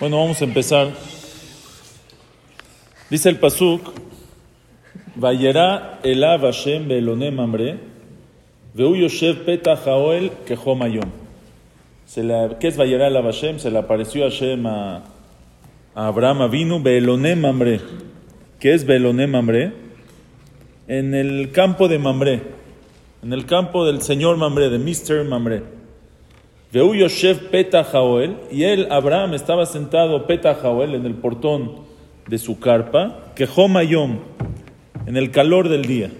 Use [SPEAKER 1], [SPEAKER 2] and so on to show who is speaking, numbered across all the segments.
[SPEAKER 1] Bueno, vamos a empezar. Dice el Pasuk, Vayera elav Hashem be'elonem mamre, ve'u yoshev hayom. Se le- ¿Qué es Vayera elav Hashem? Se le apareció Hashem a, a Abraham Avinu be'elonem mamre. ¿Qué es be'elonem mamre? En el campo de Mamre, en el campo del señor Mamre, de Mr. Mamre. Veu Yoshev Haoel, y él, Abraham, estaba sentado Haoel en el portón de su carpa, que Yom, en el calor del día.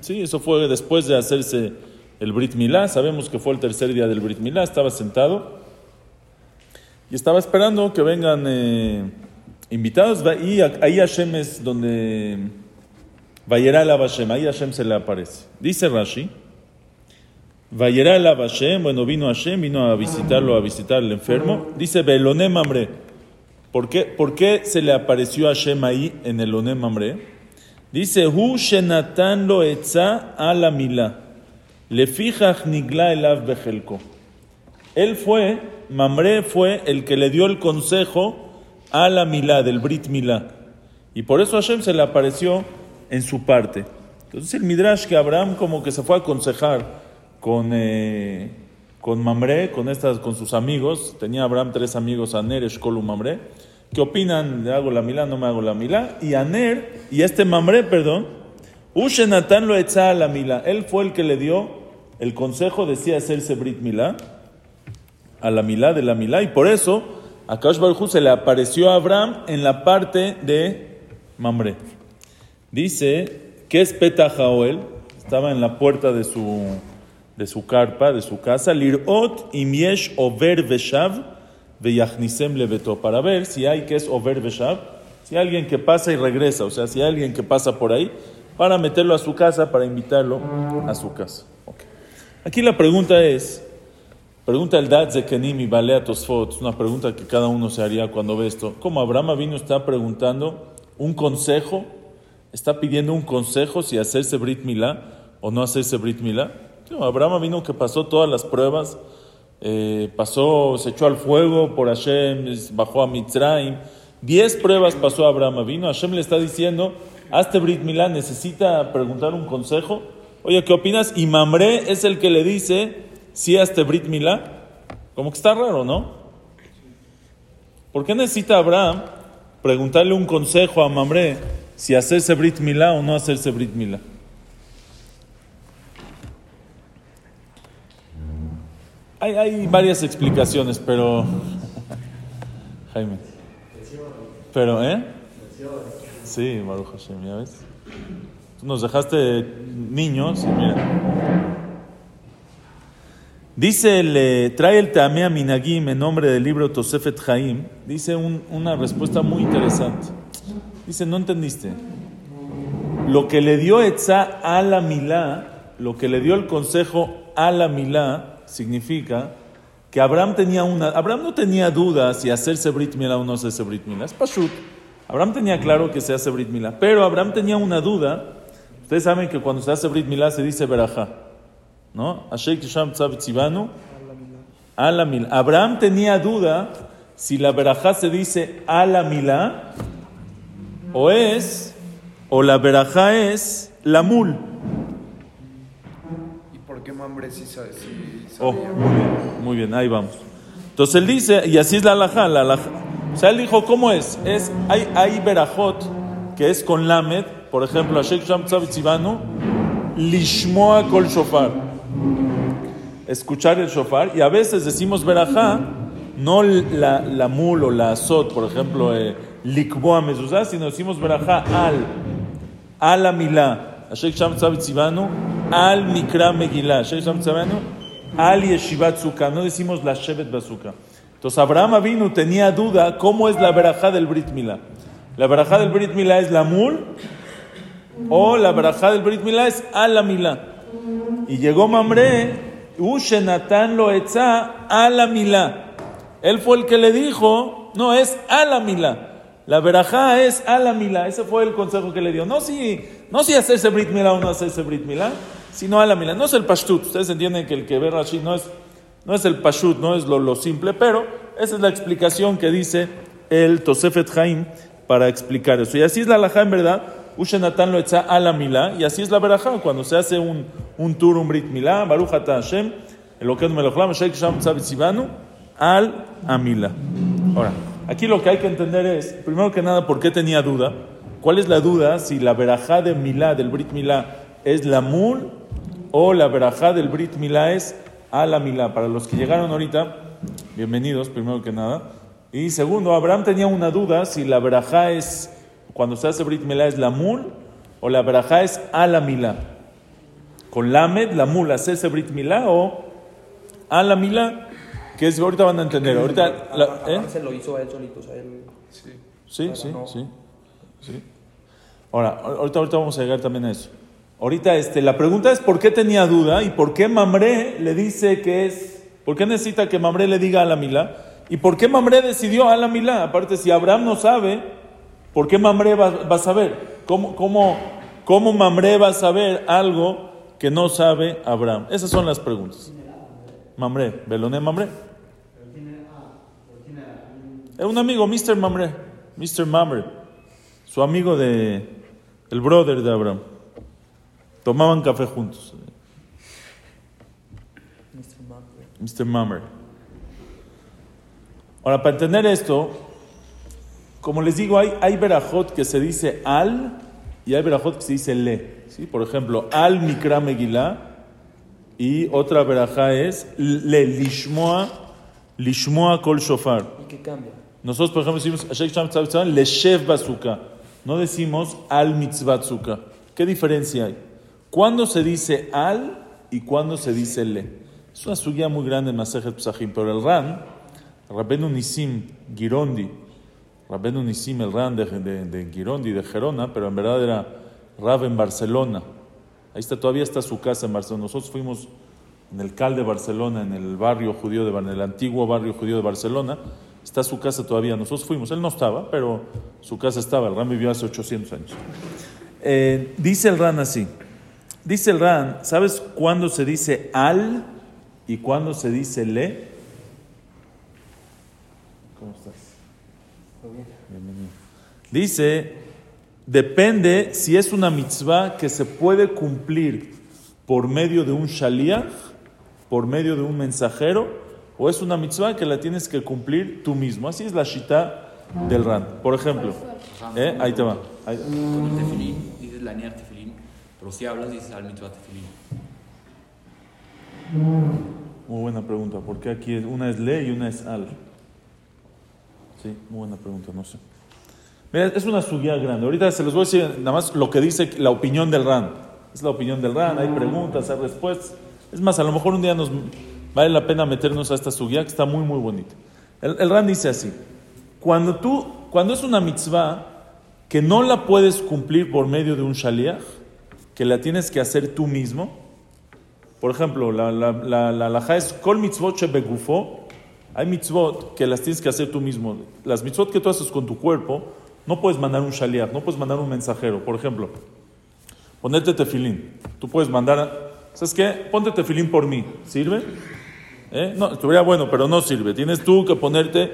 [SPEAKER 1] Sí, eso fue después de hacerse el Brit Milá, sabemos que fue el tercer día del Brit Milá, estaba sentado y estaba esperando que vengan eh, invitados, y ahí Hashem es donde Vayera el Hashem, ahí Hashem se le aparece. Dice Rashi, Vayera el Hashem, bueno, vino Hashem, vino a visitarlo, a visitar al enfermo. Dice Beloné Mamre. ¿Por qué, ¿Por qué se le apareció Hashem ahí en el Oné Mamre? Dice, Hu Shenatan lo etza a la mila. Le fijach nigla elav bejelko. Él fue, Mamre fue el que le dio el consejo a la milá, del Brit Milá. Y por eso Hashem se le apareció en su parte. Entonces el Midrash que Abraham como que se fue a aconsejar con, eh, con Mamre, con, estas, con sus amigos. Tenía Abraham tres amigos, Aner, Eshkol Mamre. ¿Qué opinan? ¿Le hago la milá? ¿No me hago la milá? Y Aner, y este Mamre, perdón, Ushenatan lo echa a la milá. Él fue el que le dio el consejo, decía hacerse Brit Milá, a la milá de la milá, y por eso a Kaush Baruj se le apareció a Abraham en la parte de Mamre. Dice que es Petajaoel, estaba en la puerta de su, de su carpa, de su casa, Lirot imiesh over veshav veyachnisem leveto, para ver si hay que es over veshav, si hay alguien que pasa y regresa, o sea, si hay alguien que pasa por ahí, para meterlo a su casa, para invitarlo a su casa. Ok. Aquí la pregunta es, pregunta el Dad Zekenim y Balea Tosfot, es una pregunta que cada uno se haría cuando ve esto. ¿Cómo Abraham vino está preguntando un consejo? está pidiendo un consejo si hacerse Brit Milá o no hacerse Brit Milá. Abraham vino que pasó todas las pruebas, eh, pasó, se echó al fuego por Hashem, bajó a Mitzrayim. Diez pruebas pasó Abraham vino. Hashem le está diciendo, hazte Brit Milá, necesita preguntar un consejo. Oye, ¿qué opinas? Y Mamre es el que le dice, si hazte Brit Milá. Como que está raro, ¿no? ¿Por qué necesita Abraham preguntarle un consejo a Mamre? si hacerse Brit Milá o no hacerse Brit Milá. Hay, varias explicaciones, pero... Jaime. Pero, ¿eh? Sí, Baruch Hashem, ¿ya ves? Tú nos dejaste niños y mira. Dice, le trae el Tamea Minagim en nombre del libro Tosefet Haim. Dice un, una respuesta muy interesante. Dice, no entendiste. Lo que le dio Etza a la Milá, lo que le dio el consejo a la Milá, significa que Abraham tenía una. Abraham no tenía duda si hacerse Brit Milá o no hacerse Brit Milá. Es Pashut. Abraham tenía claro que se hace Brit Milá. Pero Abraham tenía una duda. Ustedes saben que cuando se hace Brit Milá se dice Berajá. ¿No? Ashek Sham Tzivanu. A la Milá. Abraham tenía duda si la Berajá se dice a la Milá o es, o la verajá es la mul.
[SPEAKER 2] ¿Y por qué Mambre sí
[SPEAKER 1] Oh, muy bien, muy bien, ahí vamos. Entonces él dice, y así es la alajá, la alajá. O sea, él dijo, ¿cómo es? es hay, hay verajot que es con lamed, por ejemplo, Ashek Sham Tzavitzivanu, lishmoa kol shofar. Escuchar el shofar, y a veces decimos verajá, no la, la mul o la azot, por ejemplo, eh, likboa mezuzah, sino decimos verajá al, al la milá, Ashek Sham Tzavitzivanu, al mikra Tzavitzivanu, al yeshivat sukkah, no decimos la shevet bazooka. Entonces Abraham Avinu tenía duda cómo es la verajá del Brit Milá. La verajá del Brit Milá es la mul o la verajá del Brit Milá es a la milá. Y llegó Mamre, Ushenatan lo etza a la milá. Él fue el que le dijo, no, es a la verajá es a la milá. Ese fue el consejo que le dio. No si, no si hacerse Brit Milá o no hacerse Brit Milá, sino a la milá. No es el pashtut. Ustedes entienden que el que ve Rashi no es, no es el pashut, no es lo, lo simple, pero esa es la explicación que dice el Tosefet Haim para explicar eso. Y así es la alajá en verdad. Ushenatan lo echa a la milá, y así es la verajá, cuando se hace un, un tour, un brit milá, Baruch Hashem, Elokeinu melochlam, Sheikh Sham Tzavit Sivanu, al amila. Ahora, aquí lo que hay que entender es, primero que nada, ¿por qué tenía duda? ¿Cuál es la duda si la verajá de milá, del brit milá, es la mul o la verajá del brit milá es a la milá? Para los que llegaron ahorita, bienvenidos, primero que nada. Y segundo, Abraham tenía una duda si la verajá es cuando se hace Brit Milá es la mul o la verajá es a la milá. Con lamed, la mul, hace ese Brit Milá o a la milá, que es, ahorita van a entender. Ahorita, la- ¿eh?
[SPEAKER 3] Se lo hizo a él solito, o sea, él...
[SPEAKER 2] Sí.
[SPEAKER 1] Sí, sí, sí, sí. Ahora, ahorita, ahorita vamos a llegar también a eso. Ahorita, este, la pregunta es por qué tenía duda y por qué Mamré le dice que es, por qué necesita que Mamré le diga a la milá y por qué Mamré decidió a la milá. Aparte, si Abraham no sabe, ¿por qué Mamré va, a saber? ¿Cómo, cómo, ¿Cómo va a saber algo que no sabe Abraham? Esas son las preguntas. Mamré, Beloné Mamré. Es un amigo, Mr. Mamre, Mr. Mamre, su amigo de, el brother de Abraham. Tomaban café juntos. Mr. Mamre. Ahora, para entender esto, como les digo, hay, hay verajot que se dice al y hay verajot que se dice le. ¿sí? Por ejemplo, al mikra megilá y otra verajá es le lishmoa, lishmoa kol shofar.
[SPEAKER 3] ¿Y qué cambia?
[SPEAKER 1] Nosotros, por ejemplo, decimos Ashek Sham Tzav, Leshev Bazooka. No decimos al mitzvah. ¿Qué diferencia hay? ¿Cuándo se dice al y cuándo se dice le? Es una suya muy grande en Masejet Psachim, pero el Ran, Rabenu Nisim Girondi, Rabenu Nisim, el Ran de, de, Girondi, de Gerona, pero en verdad era Rab en Barcelona. Ahí está, todavía está su casa en Barcelona. Nosotros fuimos en el Cal de Barcelona, en el barrio judío de en el antiguo barrio judío de Barcelona. Está su casa todavía. Nosotros fuimos, él no estaba, pero su casa estaba. El Ran vivió hace 800 años. Eh, dice el Ran así. Dice el Ran, ¿sabes cuándo se dice al y cuándo se dice le? ¿Cómo estás? Bienvenido. Dice, depende si es una mitzvah que se puede cumplir por medio de un shaliach, por medio de un mensajero, o es una mitzvah que la tienes que cumplir tú mismo. Así es la shita del Ran. Por ejemplo, ¿eh? ahí te va. Ahí-
[SPEAKER 4] Si hablas dices al mitzvah.
[SPEAKER 1] Muy buena pregunta, porque aquí una es le y una es al. Sí, muy buena pregunta, no sé. Mira, es una subida grande. Ahorita se los voy a decir nada más lo que dice la opinión del RAN. Es la opinión del RAN, hay preguntas, hay respuestas. Es más, a lo mejor un día nos vale la pena meternos a esta subida que está muy, muy bonita. El, el RAN dice así: cuando tú, cuando es una mitzvah que no la puedes cumplir por medio de un shaliach, que la tienes que hacer tú mismo, por ejemplo, la, la, la, la es kol mitzvot shebegufo. Hay mitzvot que las tienes que hacer tú mismo. Las mitzvot que tú haces con tu cuerpo, no puedes mandar un shaliach, no puedes mandar un mensajero. Por ejemplo, ponerte tefilín. Tú puedes mandar, ¿sabes qué? Ponte tefilín por mí. ¿Sirve? ¿Eh? No, estuviera bueno, pero no sirve. Tienes tú que ponerte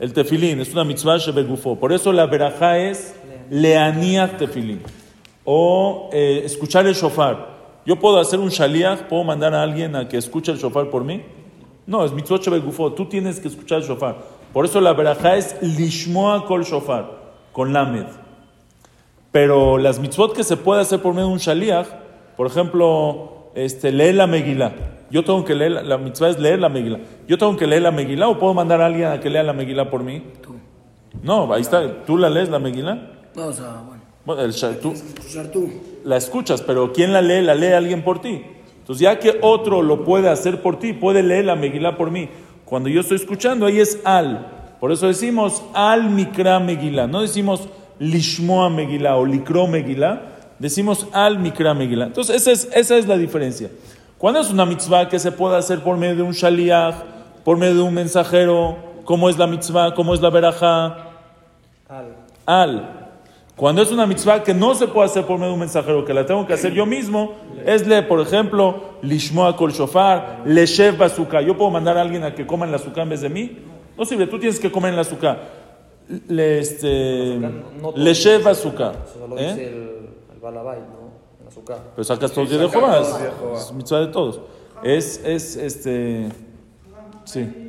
[SPEAKER 1] el tefilín. Es una mitzvah shebegufo. Por eso la verajá es leaniach tefilín. O eh, escuchar el shofar. Yo puedo hacer un shaliach, puedo mandar a alguien a que escuche el shofar por mí. No, es mitzvot shebegufo. Tú tienes que escuchar el shofar. Por eso la verajá es lishmoa kol shofar, con lamed. Pero las mitzvot que se puede hacer por medio de un shaliach, por ejemplo, este, leer la Megilá. Yo tengo que leer, la, la mitzvah es leer la Megilá. Yo tengo que leer la Megilá o puedo mandar a alguien a que lea la Megilá por mí.
[SPEAKER 3] Tú.
[SPEAKER 1] No, ahí está. ¿Tú la lees la Megilá?
[SPEAKER 3] No, o sea, bueno.
[SPEAKER 1] Bueno, el tú. la escuchas, pero ¿quién la lee? La lee alguien por ti. Entonces, ya que otro lo puede hacer por ti, puede leer la Megilá por mí. Cuando yo estoy escuchando, ahí es al. Por eso decimos al mikra Megilá. No decimos lishmoa Megilá o likro Megilá. Decimos al mikra Megilá. Entonces, esa es, esa es la diferencia. Cuando es una mitzvah que se puede hacer por medio de un shaliach, por medio de un mensajero, ¿cómo es la mitzvah? ¿Cómo es la verajá?
[SPEAKER 3] Al.
[SPEAKER 1] al. Cuando es una mitzvah que no se puede hacer por medio de un mensajero, que la tengo que hacer yo mismo, es le, por ejemplo, lishmoa kol shofar, leshev bazooka. Yo puedo mandar a alguien a que coma en la azúcar en vez de mí. No sirve, tú tienes que comer en la azúcar. le, este,
[SPEAKER 3] No, no todo.
[SPEAKER 1] le lleva azúcar.
[SPEAKER 3] Eso lo
[SPEAKER 1] ¿eh?
[SPEAKER 3] dice el, el Balabay, ¿no? En azúcar.
[SPEAKER 1] Pero sacas todos los días de Jehová, es mitzvah de todos. Es, es, este, sí.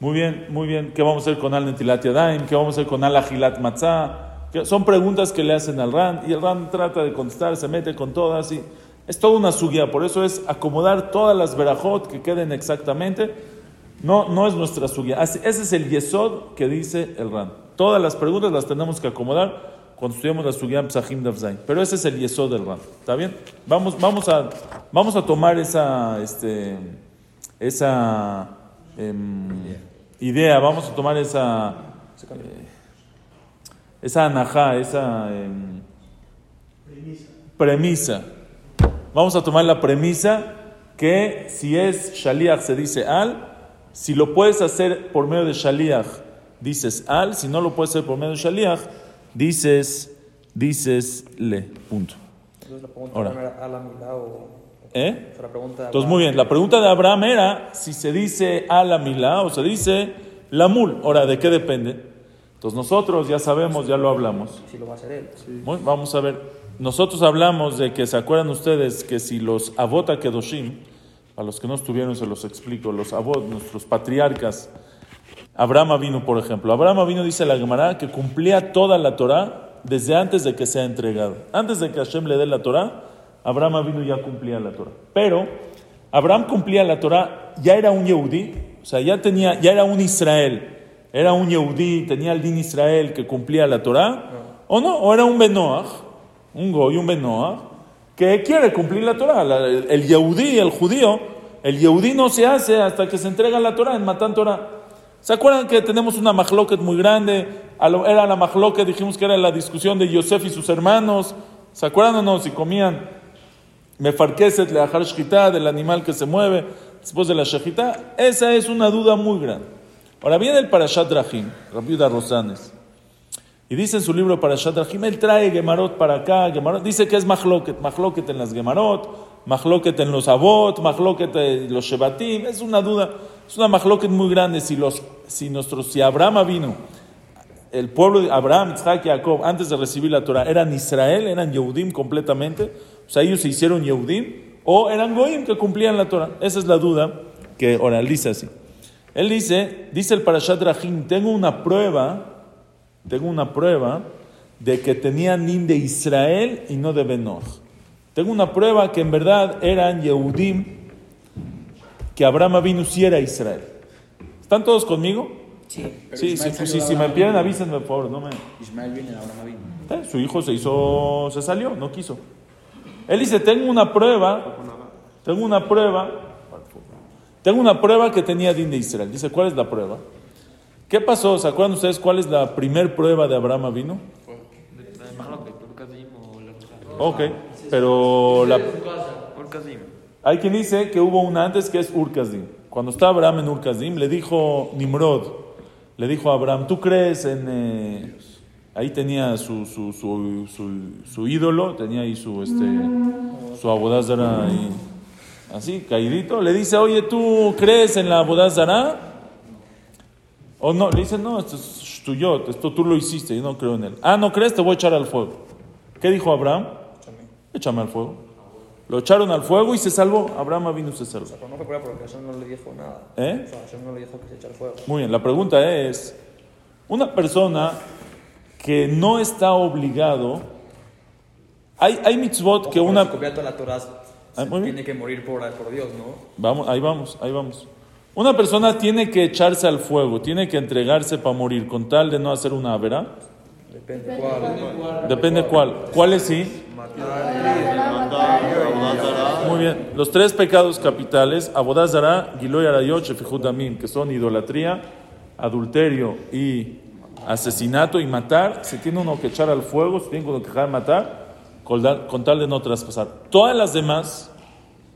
[SPEAKER 1] Muy bien, muy bien. ¿Qué vamos a hacer con Al Netilat Yadayim? ¿Qué vamos a hacer con Al Agilat Matzah? Son preguntas que le hacen al Ran y el Ran trata de contestar, se mete con todas y es toda una suya. Por eso es acomodar todas las verajot que queden exactamente. No, no es nuestra suya. Ese es el yesod que dice el Ran. Todas las preguntas las tenemos que acomodar cuando estudiamos la suya Psahim Davzain. Pero ese es el yesod del Ran. ¿Está bien? Vamos, vamos, a, vamos a tomar esa, este, esa em, idea, vamos a tomar esa, eh, esa anajá, esa em, premisa. Vamos a tomar la premisa que si es shaliach se dice al, si lo puedes hacer por medio de shaliach dices al, si no lo puedes hacer por medio de shaliach dices dices le. Punto.
[SPEAKER 3] Entonces la pregunta
[SPEAKER 1] Ahora.
[SPEAKER 3] a la o...
[SPEAKER 1] ¿Eh? Entonces, muy bien, la pregunta de Abraham era si se dice a la milá o se dice la mul. Ahora, ¿de qué depende? Entonces, nosotros ya sabemos, ya lo hablamos.
[SPEAKER 3] Si lo va a hacer él.
[SPEAKER 1] Muy- vamos a ver. Nosotros hablamos de que, ¿se acuerdan ustedes que si los Avot Kedoshim, a los que no estuvieron se los explico, los Avot, nuestros patriarcas, Abraham vino, por ejemplo. Abraham vino, dice la Gemara, que cumplía toda la Torah desde antes de que sea entregado. Antes de que Hashem le dé la Torah, Abraham vino ya cumplía la Torah. Pero Abraham cumplía la Torah, ya era un Yehudí, o sea, ya, tenía, ya era un Israel. Era un Yehudí, tenía el din Israel que cumplía la Torah, o no, o era un Benoach, un Goy, un Benoach, que quiere cumplir la Torah. El, el Yehudí, el judío, el Yehudí no se hace hasta que se entrega la Torah en Matan Torah. ¿Se acuerdan que tenemos una mahloket muy grande? Era la mahloket, dijimos que era la discusión de Yosef y sus hermanos. ¿Se acuerdan o no? Si comían mefarkeset leachar shchita, del animal que se mueve después de la shechita. Esa es una duda muy grande. Ahora viene el Parashat Rahim, Rabbi Yehuda Rosanes. Y dice en su libro Parashat Rahim, él trae Gemarot para acá, Gemarot, dice que es Mahloket, Mahloket en las Gemarot, Mahloket en los Avot, Mahloket en los Shebatim, es una duda, es una Mahloket muy grande, si, los, si, nuestros, si Abraham vino, el pueblo de Abraham, Isaac y Jacob, antes de recibir la Torah, eran Israel, eran Yehudim completamente, o sea, ellos se hicieron Yehudim, o eran Goim que cumplían la Torah, esa es la duda que ahora él dice así. Él dice, dice el Parashat Rahim, tengo una prueba tengo una prueba de que tenían nin de Israel y no de Benoch. Tengo una prueba que en verdad eran Yehudim, que Abraham vino si era Israel. ¿Están todos conmigo?
[SPEAKER 3] Sí.
[SPEAKER 1] Sí, sí, sí, si me
[SPEAKER 4] Abraham.
[SPEAKER 1] pierden avísenme por favor, no me...
[SPEAKER 4] Ismael viene de Abraham vino.
[SPEAKER 1] Eh, Su hijo se hizo, se salió, no quiso. Él dice, tengo una prueba, tengo una prueba, tengo una prueba que tenía din de Israel. Dice, ¿cuál es la prueba? ¿Qué pasó? ¿Se acuerdan ustedes cuál es la primer prueba de Abraham vino? Ok, pero la, hay quien dice que hubo una antes que es Urkazdim. Cuando estaba Abraham en Urkazdim, le dijo Nimrod, le dijo a Abraham, ¿tú crees en... eh, ahí tenía su, su, su, su- su ídolo, tenía ahí su, este, su abodazara ahí, así, caidito. Le dice, oye, ¿tú crees en la abodazara? O no, le dice, no, esto es tuyo, esto tú lo hiciste, yo no creo en él. Ah, ¿no crees? Te voy a echar al fuego. ¿Qué dijo Abraham? Échame al fuego. Lo echaron al fuego y se salvó. Abraham vino y se salvó.
[SPEAKER 3] Pero no fue prueba porque Hashem no le dijo nada.
[SPEAKER 1] ¿Eh?
[SPEAKER 3] O sea, Hashem no le dijo que se echara fuego.
[SPEAKER 1] Muy bien, la pregunta es, una persona que no está obligado, hay, hay mitzvot que una...
[SPEAKER 3] Si copia toda la Torah,
[SPEAKER 1] Ah,
[SPEAKER 3] tiene que morir por, por Dios, ¿no?
[SPEAKER 1] Vamos, ahí vamos, ahí vamos. Una persona tiene que echarse al fuego, tiene que entregarse para morir con tal de no hacer una avera.
[SPEAKER 3] Depende cuál.
[SPEAKER 1] Depende cuál. ¿Cuáles sí? Muy bien. Los tres pecados capitales, Abodazara, Giloy Arayot, Shefijut Damim, que son idolatría, adulterio y asesinato y matar, se tiene uno que echar al fuego, se tiene uno que dejar matar, con, tal de no traspasar. Todas las demás,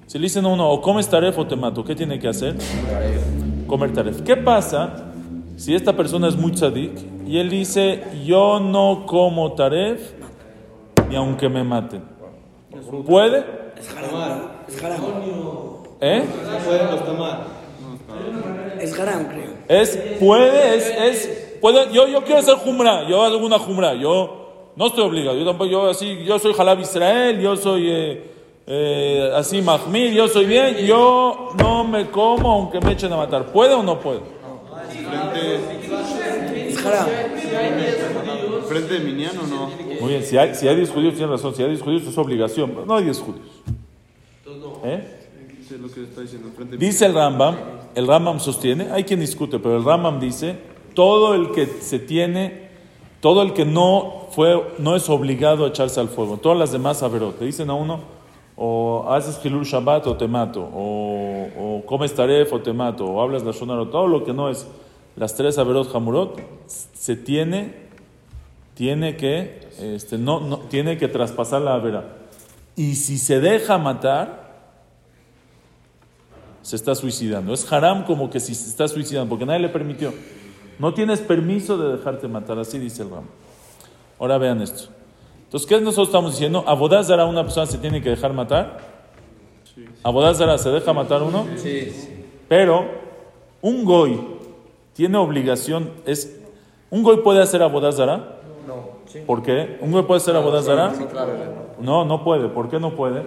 [SPEAKER 1] si le dicen a uno, o comes taref o te mato, ¿qué tiene que hacer? Comer taref. ¿Qué pasa si esta persona es muy tzadik y él dice, yo no como taref ni aunque me maten? ¿Puede?
[SPEAKER 5] Es haram. Es haram.
[SPEAKER 1] ¿Eh?
[SPEAKER 5] Es haram, creo.
[SPEAKER 1] Es, puede, es, es, puede, yo, yo quiero hacer jumra, yo hago una jumra, yo no estoy obligado, yo tampoco, yo así, yo soy Jalab Israel, yo soy eh, eh, así Mahmir, yo soy bien, yo no me como aunque me echen a matar. ¿Puede o no puede?
[SPEAKER 2] ¿Frente de Miniano no?
[SPEAKER 1] Muy bien, si hay, si hay 10 judíos, tiene razón, si hay 10 judíos es obligación, pero no hay 10 judíos. ¿Eh?
[SPEAKER 2] Frente
[SPEAKER 1] Dice el Rambam, el Rambam sostiene, hay quien discute, pero el Rambam dice, todo el que se tiene, todo el que no fue, no es obligado a echarse al fuego, todas las demás averot, te dicen a uno, o haces Hilul Shabbat o te mato, o, comes taref o te mato, o hablas la Shonarot, todo lo que no es las tres averot hamurot, se tiene, tiene que, este, no, no, tiene que traspasar la avera. Y si se deja matar, se está suicidando. Es haram como que si se está suicidando, porque nadie le permitió. No tienes permiso de dejarte matar, así dice el Ram. Ahora vean esto. Entonces, ¿qué nosotros estamos diciendo? ¿Abodazara una persona se tiene que dejar matar? ¿Abodazara se deja matar uno?
[SPEAKER 3] Sí, sí.
[SPEAKER 1] Pero un goy tiene obligación, es, ¿un goy puede hacer abodazara?
[SPEAKER 3] No, sí.
[SPEAKER 1] ¿Por qué? ¿Un goy puede hacer abodazara?
[SPEAKER 3] Sí, claro.
[SPEAKER 1] No, no puede. ¿Por qué no puede?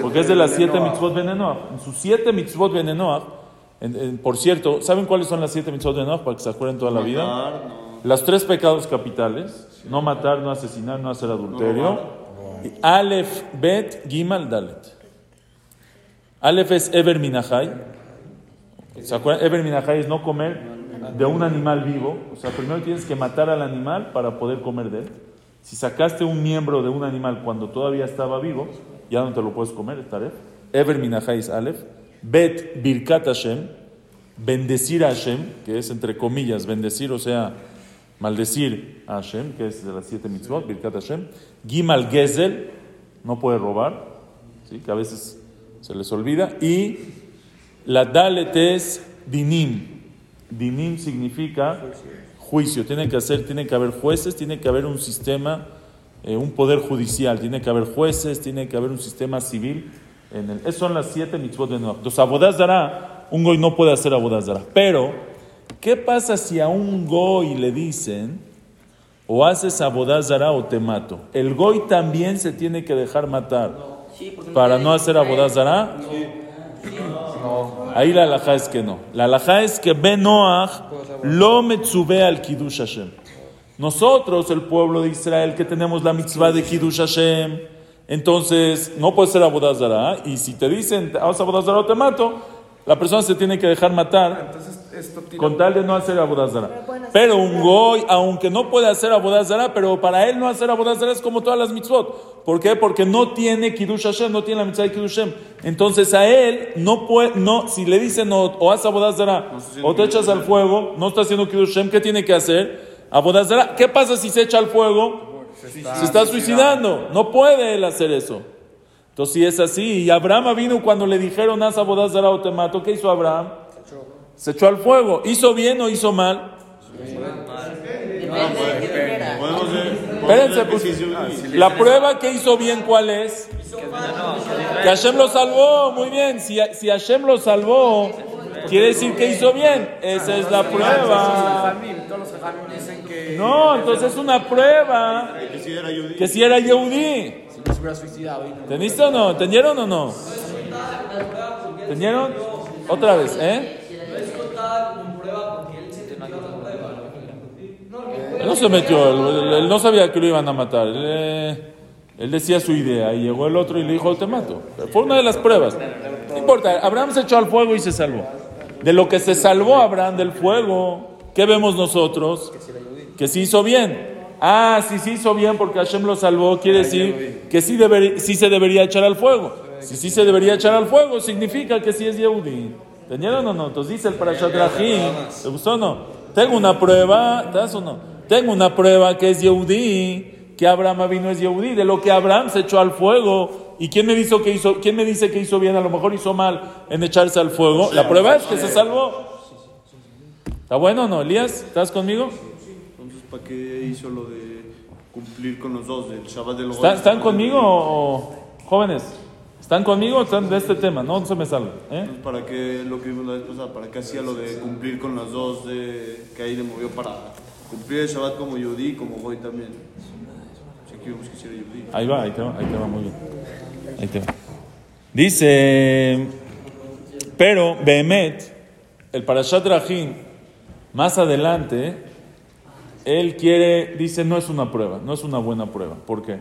[SPEAKER 1] Porque es de las siete mitzvot venenoach. En sus siete mitzvot venenoach, en- en- por cierto, ¿saben cuáles son las siete mitzvot venenoach para que se acuerden toda la vida? Los tres pecados capitales, no matar, no asesinar, no hacer adulterio. Y Aleph, Bet, Gimal, Dalet. Aleph es Eber Minahai. ¿Se acuerdan? Eber Minahai es no comer de un animal vivo. O sea, primero tienes que matar al animal para poder comer de él. Si sacaste un miembro de un animal cuando todavía estaba vivo, ya no te lo puedes comer, es Taref. Ever Minahai es Aleph. Bet Birkat Hashem, bendecir a Hashem, que es entre comillas, bendecir, o sea, maldecir a Hashem, que es de las siete mitzvot, Birkat Hashem. Gimal Gezel, no puede robar, ¿sí? que a veces se les olvida. Y la Dalet es Dinim. Dinim significa juicio. Tiene que hacer, tiene que haber jueces, tiene que haber un sistema, eh, un poder judicial, tiene que haber jueces, tiene que haber un sistema civil. En el, esas son las siete mitzvot de Noach. Entonces, abodaz dará, un goy no puede hacer abodaz dará. Pero, ¿qué pasa si a un goy le dicen, o haces abodaz dará o te mato? El goy también se tiene que dejar matar para no hacer abodaz dará. Ahí la alajá es que no. La alajá es que Ben Noach lo metzube al Kiddush Hashem. Nosotros, el pueblo de Israel, que tenemos la mitzvah de Kiddush Hashem, entonces no puede ser abodazara. Y si te dicen, haz abodazara o te mato, la persona se tiene que dejar matar
[SPEAKER 2] Entonces, esto tira
[SPEAKER 1] con tal de no hacer abodazara. Pero un goy, aunque no puede hacer abodazara, pero para él no hacer abodazara es como todas las mitzvot. ¿Por qué? Porque no tiene kiddush Hashem, no tiene la mitzvah de kiddush Hashem. Entonces a él no puede, no, si le dicen o, o haz abodazara o te echas al fuego, no está haciendo kiddush Hashem, ¿qué tiene que hacer? Abodazara. ¿Qué pasa si se echa al fuego? Se está suicidando. No puede él hacer eso. Entonces, si es así, y Abraham vino cuando le dijeron, haz abodazara o te mato, ¿qué hizo Abraham? Se echó al fuego. ¿Hizo bien o hizo mal? Espérense, pues, la prueba que hizo bien, ¿cuál es? Que Hashem lo salvó, muy bien. Si, si Hashem lo salvó, quiere decir que hizo bien. Esa es la prueba.
[SPEAKER 2] Todos los dicen que.
[SPEAKER 1] No, entonces es una prueba
[SPEAKER 2] Que si era Yudí.
[SPEAKER 1] que si era Yehudi.
[SPEAKER 4] Si no se hubiera suicidado, no.
[SPEAKER 1] ¿Entendiste o no? ¿Entendieron o no? ¿Entendieron? Otra vez, ¿eh? Él no se metió, él, él- él no sabía que lo iban a matar. Él, eh, él decía su idea y llegó el otro y le dijo, te mato. Fue una de las pruebas. No importa, Abraham se echó al fuego y se salvó. De lo que se salvó Abraham del fuego, ¿qué vemos nosotros? Que sí hizo bien. Ah, sí, sí hizo bien porque Hashem lo salvó, quiere decir que sí, deberí- sí se debería echar al fuego. Si sí se debería echar al fuego, significa que sí es Yehudi. ¿Entendieron o no? Entonces dice el Parashat Rahim, ¿te gustó o no? Tengo una prueba, ¿te das o no? Tengo una prueba que es Yehudi, que Abraham vino es Yehudi, de lo que Abraham se echó al fuego. ¿Y quién me, hizo que hizo, quién me dice que hizo bien? A lo mejor hizo mal en echarse al fuego. La prueba es que se salvó. ¿Está bueno o no, Elías? ¿Estás conmigo?
[SPEAKER 2] ¿Para qué hizo lo de cumplir con los dos del Shabbat del
[SPEAKER 1] ¿Está- ¿Están conmigo o, o- jóvenes? ¿Están conmigo? Están de este tema, no se me salgan. ¿eh?
[SPEAKER 2] Pues para que lo que vimos la vez pasada, para que hacía lo de cumplir con las dos, de que ahí le movió para cumplir el Shabbat como Yudí como Goy también.
[SPEAKER 1] Ahí va, ahí te va, ahí te va, muy bien. Ahí te va. Dice, pero Behemet, el Parashat Rahim, más adelante, él quiere, dice, no es una prueba, no es una buena prueba. ¿Por qué?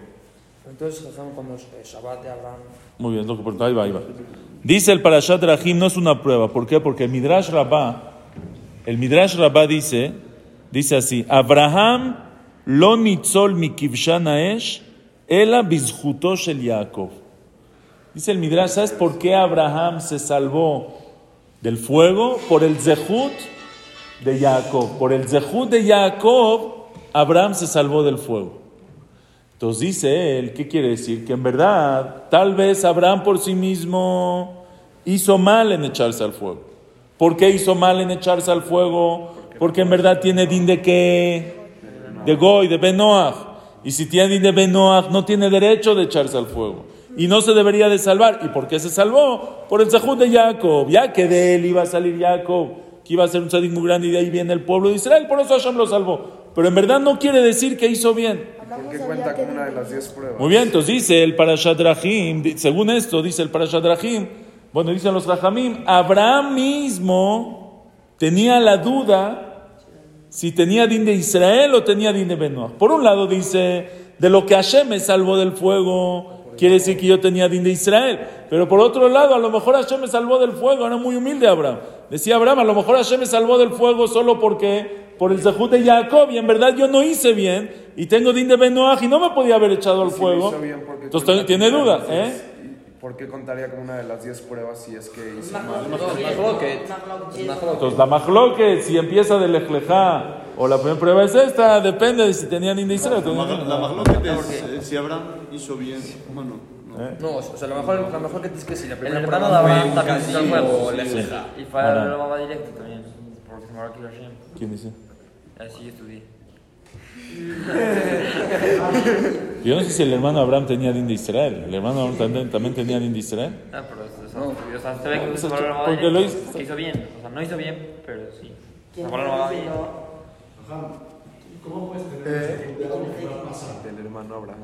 [SPEAKER 3] Entonces, cuando eh, Shabbat de Abraham,
[SPEAKER 1] Muy bien, es lo que. Ahí va, ahí va. Dice el Parashat Rahim, no es una prueba. ¿Por qué? Porque el Midrash Rabbah, el Midrash Rabbah dice, dice así, Abraham lo nitzol mikivshan haesh, ela bizjuto shel Yaakov. Dice el Midrash, ¿sabes por qué Abraham se salvó del fuego? Por el zehut de Jacob. Por el zehut de Jacob, Abraham se salvó del fuego. Entonces dice él, ¿qué quiere decir? Que en verdad, tal vez Abraham por sí mismo hizo mal en echarse al fuego. ¿Por qué hizo mal en echarse al fuego? Porque en verdad tiene din de qué? De Goy, de Benoach. Y si tiene din de Benoach, no tiene derecho de echarse al fuego. Y no se debería de salvar. ¿Y por qué se salvó? Por el Zahud de Jacob. Ya que de él iba a salir Jacob, que iba a ser un sadik muy grande y de ahí viene el pueblo de Israel. Por eso Hashem lo salvó. Pero en verdad no quiere decir que hizo bien.
[SPEAKER 5] Porque cuenta como una de las 10 pruebas.
[SPEAKER 1] Muy bien, entonces dice el Parashat Rahim, di- según esto dice el Parashat Rahim, bueno, dicen los Rahamim, Abraham mismo tenía la duda si tenía din de Israel o tenía din de Benoah. Por un lado dice, de lo que Hashem me salvó del fuego, quiere decir que yo tenía din de Israel. Pero por otro lado, a lo mejor Hashem me salvó del fuego, era muy humilde Abraham. Decía Abraham, a lo mejor Hashem me salvó del fuego solo porque por el Zehut de Jacob, y en verdad yo no hice bien, y tengo din de Benoah y no me podía haber echado al fuego.
[SPEAKER 5] hizo bien, ¿por qué
[SPEAKER 1] Entonces tiene
[SPEAKER 5] como una
[SPEAKER 1] duda,
[SPEAKER 5] de las
[SPEAKER 1] ¿eh?
[SPEAKER 5] 10? ¿Y ¿Por qué contaría como una de las 10 pruebas si es que hizo mal?
[SPEAKER 3] Mahloket. Mahloket.
[SPEAKER 1] Entonces la majloque, si empieza de lejlejá, o la primera prueba es esta, depende de si tenían Israel. o
[SPEAKER 2] La,
[SPEAKER 1] tenían-
[SPEAKER 2] la Mahloket es si Abraham hizo bien. Bueno, no.
[SPEAKER 1] ¿Eh?
[SPEAKER 3] No, o sea, lo mejor, lo mejor que es que si la
[SPEAKER 6] El
[SPEAKER 3] primera
[SPEAKER 6] hermano de Abraham también hizo al fuego.
[SPEAKER 3] o lejleja.
[SPEAKER 6] Y fue a la mamá directo también. Porque se me va a.
[SPEAKER 1] ¿Quién dice?
[SPEAKER 6] Así estudié.
[SPEAKER 1] Yo no sé si el hermano Abraham tenía din de Israel. El hermano Abraham también, también tenía din de Israel.
[SPEAKER 6] Ah, pero o sea, o sea, se ve que
[SPEAKER 1] No,
[SPEAKER 6] se
[SPEAKER 1] eso porque lo hizo-
[SPEAKER 6] que hizo bien. O sea, no hizo bien, pero sí. Bien.
[SPEAKER 5] Del hermano Abraham.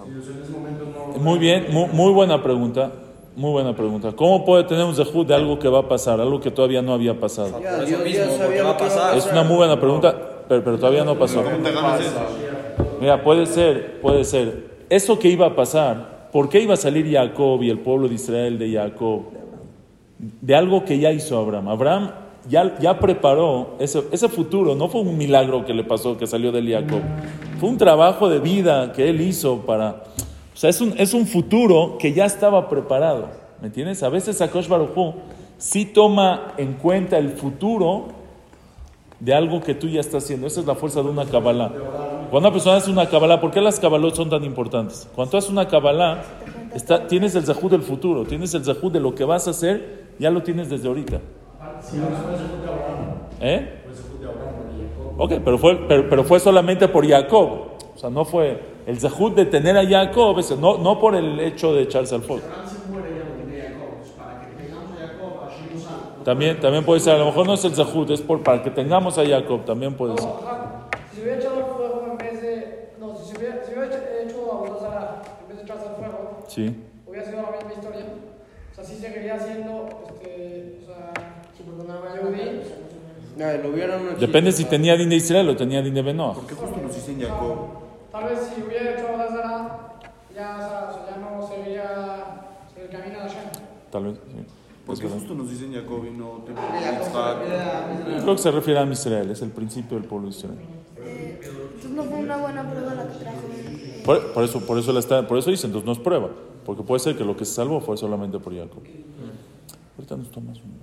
[SPEAKER 1] Muy bien, muy, muy buena pregunta. Muy buena pregunta. ¿Cómo puede tener un zehut de algo que va a pasar, algo que todavía no había pasado?
[SPEAKER 3] Por eso mismo, porque va a pasar.
[SPEAKER 1] Es una muy buena pregunta, pero, pero todavía no pasó. Mira, puede ser, puede ser. Eso que iba a pasar, ¿por qué iba a salir Jacob y el pueblo de Israel de Jacob? De algo que ya hizo Abraham. Abraham ya, preparó ese, futuro, no fue un milagro que le pasó, que salió del Jacob. Fue un trabajo de vida que él hizo para... O sea, es un, futuro que ya estaba preparado. ¿Me entiendes? A veces Akosh Baruj sí toma en cuenta el futuro de algo que tú ya estás haciendo. Esa es la fuerza de una Kabbalah. Cuando una persona hace una Kabbalah, ¿por qué las Kabbalot son tan importantes? Cuando haces una Kabbalah, tienes el zahud del futuro, tienes el zahud de lo que vas a hacer, ya lo tienes desde ahorita. ¿Eh? Ok, pero fue, pero, pero fue solamente por Jacob. O sea, no fue el zahud de tener a Jacob, ese, no, no por el hecho de echarse al fuego. También, también puede ser, a lo mejor no es el zahud, es por, para que tengamos a Jacob, también puede ser.
[SPEAKER 7] Si hubiera echado al fuego en vez de. No, si se hubiera, si hubiera hecho- hecho a Bodazara en vez de echarse al fuego,
[SPEAKER 1] Sí.
[SPEAKER 7] hubiera sido la misma historia. O sea, sí seguiría siendo. Este,
[SPEAKER 1] Depende si tenía din de Israel o tenía din de Benoah.
[SPEAKER 2] ¿Por qué justo nos dicen Jacob?
[SPEAKER 7] Tal vez si hubiera hecho a Bodazara, ya, ya no seguiría el camino de Hashem.
[SPEAKER 1] Tal vez, sí.
[SPEAKER 2] ¿Por
[SPEAKER 1] Es
[SPEAKER 2] qué
[SPEAKER 1] verdad.
[SPEAKER 2] justo nos dicen Jacob y no te
[SPEAKER 1] Yo creo que se refiere a Israel, es el principio del pueblo de Israel.
[SPEAKER 8] Entonces no fue una buena prueba la que trajo.
[SPEAKER 1] Por, por eso, por eso la está, por eso dicen, entonces no es prueba, porque puede ser que lo que se salvó fue solamente por Jacob. Ahorita nos tomas un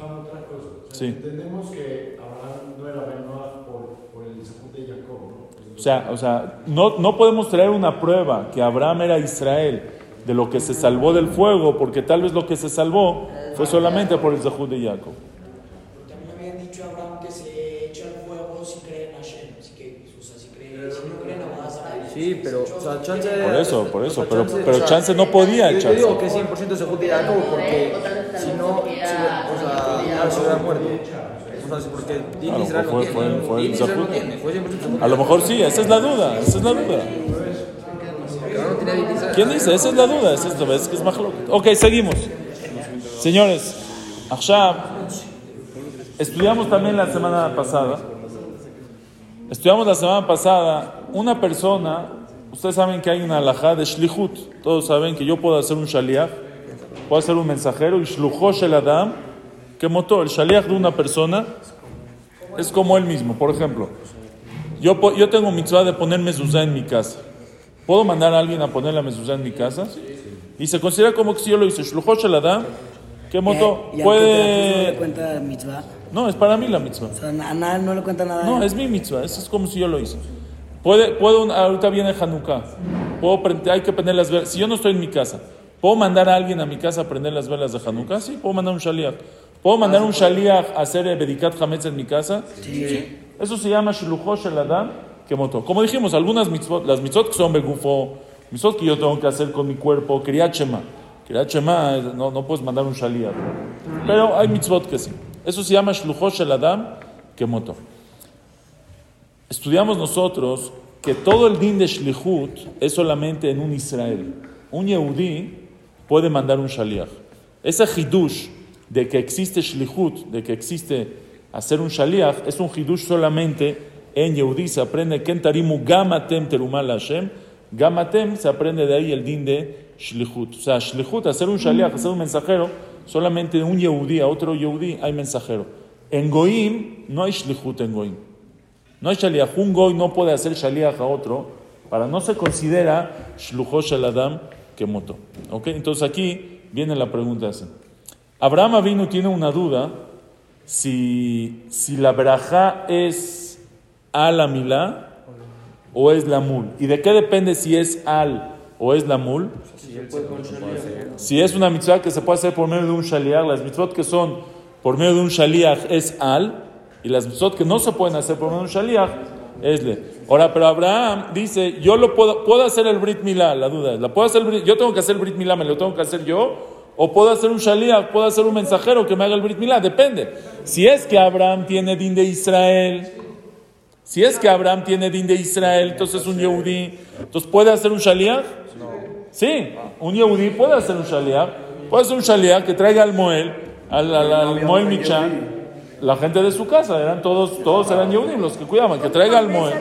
[SPEAKER 9] Bajando otra cosa. O sea,
[SPEAKER 1] Sí.
[SPEAKER 9] Entendemos que Abraham no era Benoah por, por el Zehut de Jacob, ¿no?
[SPEAKER 1] O sea, o sea no, no podemos traer una prueba que Abraham era Israel de lo que se salvó del fuego, porque tal vez lo que se salvó fue solamente por el Zahud de Jacob.
[SPEAKER 10] También habían dicho a Abraham que se echa al fuego si cree en Hashem. Así que, o sea, si, cree, si no cree en Abodazara,
[SPEAKER 3] Sí, pero, o sea, chance.
[SPEAKER 1] Por eso, por eso,
[SPEAKER 3] o sea,
[SPEAKER 1] pero,
[SPEAKER 3] chance-
[SPEAKER 1] pero
[SPEAKER 3] o sea,
[SPEAKER 1] chance no podía
[SPEAKER 3] Yo, yo digo que 100% se junta Jacob porque si no, si, O sea, porque Din Israel no
[SPEAKER 1] mejor
[SPEAKER 3] tiene.
[SPEAKER 1] fue- fue el
[SPEAKER 3] Din Israel no
[SPEAKER 1] Zahut.
[SPEAKER 3] tiene. Fue 100% se junta
[SPEAKER 1] A lo mejor sí, esa es la duda, esa es la duda. ¿Quién dice? Esa es la duda, esa es la vez que es loco. Ok, seguimos. Señores, Akshab, estudiamos también la semana pasada. Estudiamos la semana pasada una persona, ustedes saben que hay una alajá de Shlihut, todos saben que yo puedo hacer un shaliach, puedo hacer un mensajero y Shluchosh el Adam, que motó el shaliach de una persona es como él mismo. Por ejemplo, yo, yo tengo mitzvah de poner mezuzá en mi casa. ¿Puedo mandar a alguien a poner la mezuzá en mi casa? Y se considera como que si yo lo hice. Shluchosh el Adam, que motó,
[SPEAKER 10] Y aunque te la
[SPEAKER 1] puede...
[SPEAKER 10] no cuenta mitzvah.
[SPEAKER 1] No, es para mí la mitzvah.
[SPEAKER 10] O sea, a nada no le cuenta nada.
[SPEAKER 1] No, es mi mitzvah, eso es como si yo lo hice. Puede, puedo, ahorita viene Hanukkah, puedo, prender- hay que prender las velas. Si yo no estoy en mi casa, ¿puedo mandar a alguien a mi casa a prender las velas de Hanukkah? Sí, puedo mandar un shaliach. ¿Puedo mandar un shaliach a hacer eh, Bedikat Hametz en mi casa? Sí. Eso se llama Shluchosh el Adam que moto. Como dijimos, algunas mitzvot, las mitzvot que son begufo, mitzvot que yo tengo que hacer con mi cuerpo. Kriyat Shema, eh, no, no puedes mandar un shaliach. Pero hay mitzvot que sí. Eso se llama Shluchosh el Adam que moto. Estudiamos nosotros que todo el din de Shlihut es solamente en un Israel. Un Yehudí puede mandar un Shaliach. Ese Hidush de que existe Shlihut, de que existe hacer un Shaliach, es un Hidush solamente en Yehudí. Se aprende que en Tarimu Gamatem Terumal Hashem. Gamatem se aprende de ahí el din de Shlihut. O sea, Shlihut, hacer un Shaliach, hacer un mensajero, solamente un Yehudí a otro Yehudí hay mensajero. En Goim no hay Shlihut en Goim. No hay shaliach. Un goy no puede hacer shaliach a otro para no se considera shluchosh el adam que moto. ¿Ok? Entonces aquí viene la pregunta así. Abraham Avinu tiene una duda si, si la verajá es al amilá o es la mul. ¿Y de qué depende si es al o es la mul? Si es una mitzvah que se puede hacer por medio de un shaliach, las mitzvot que son por medio de un shaliach es al, y las mitzvot que no se pueden hacer por medio de un shaliach es le. Ahora, pero Abraham dice, yo lo puedo, puedo hacer el brit milá, la duda es, ¿la puedo hacer el brit- yo tengo que hacer el brit milá, me lo tengo que hacer yo, o puedo hacer un shaliach, puedo hacer un mensajero que me haga el brit milá, depende. Si es que Abraham tiene din de Israel, si es que Abraham tiene din de Israel, entonces es un Yehudí, entonces puede hacer un shaliach. Sí, un Yehudí puede hacer un shaliach, puede hacer un shaliach que traiga al Moel, al, al, al Moel Michan, la gente de su casa, eran todos, todos eran Yehudim los que cuidaban, que traiga al Moel.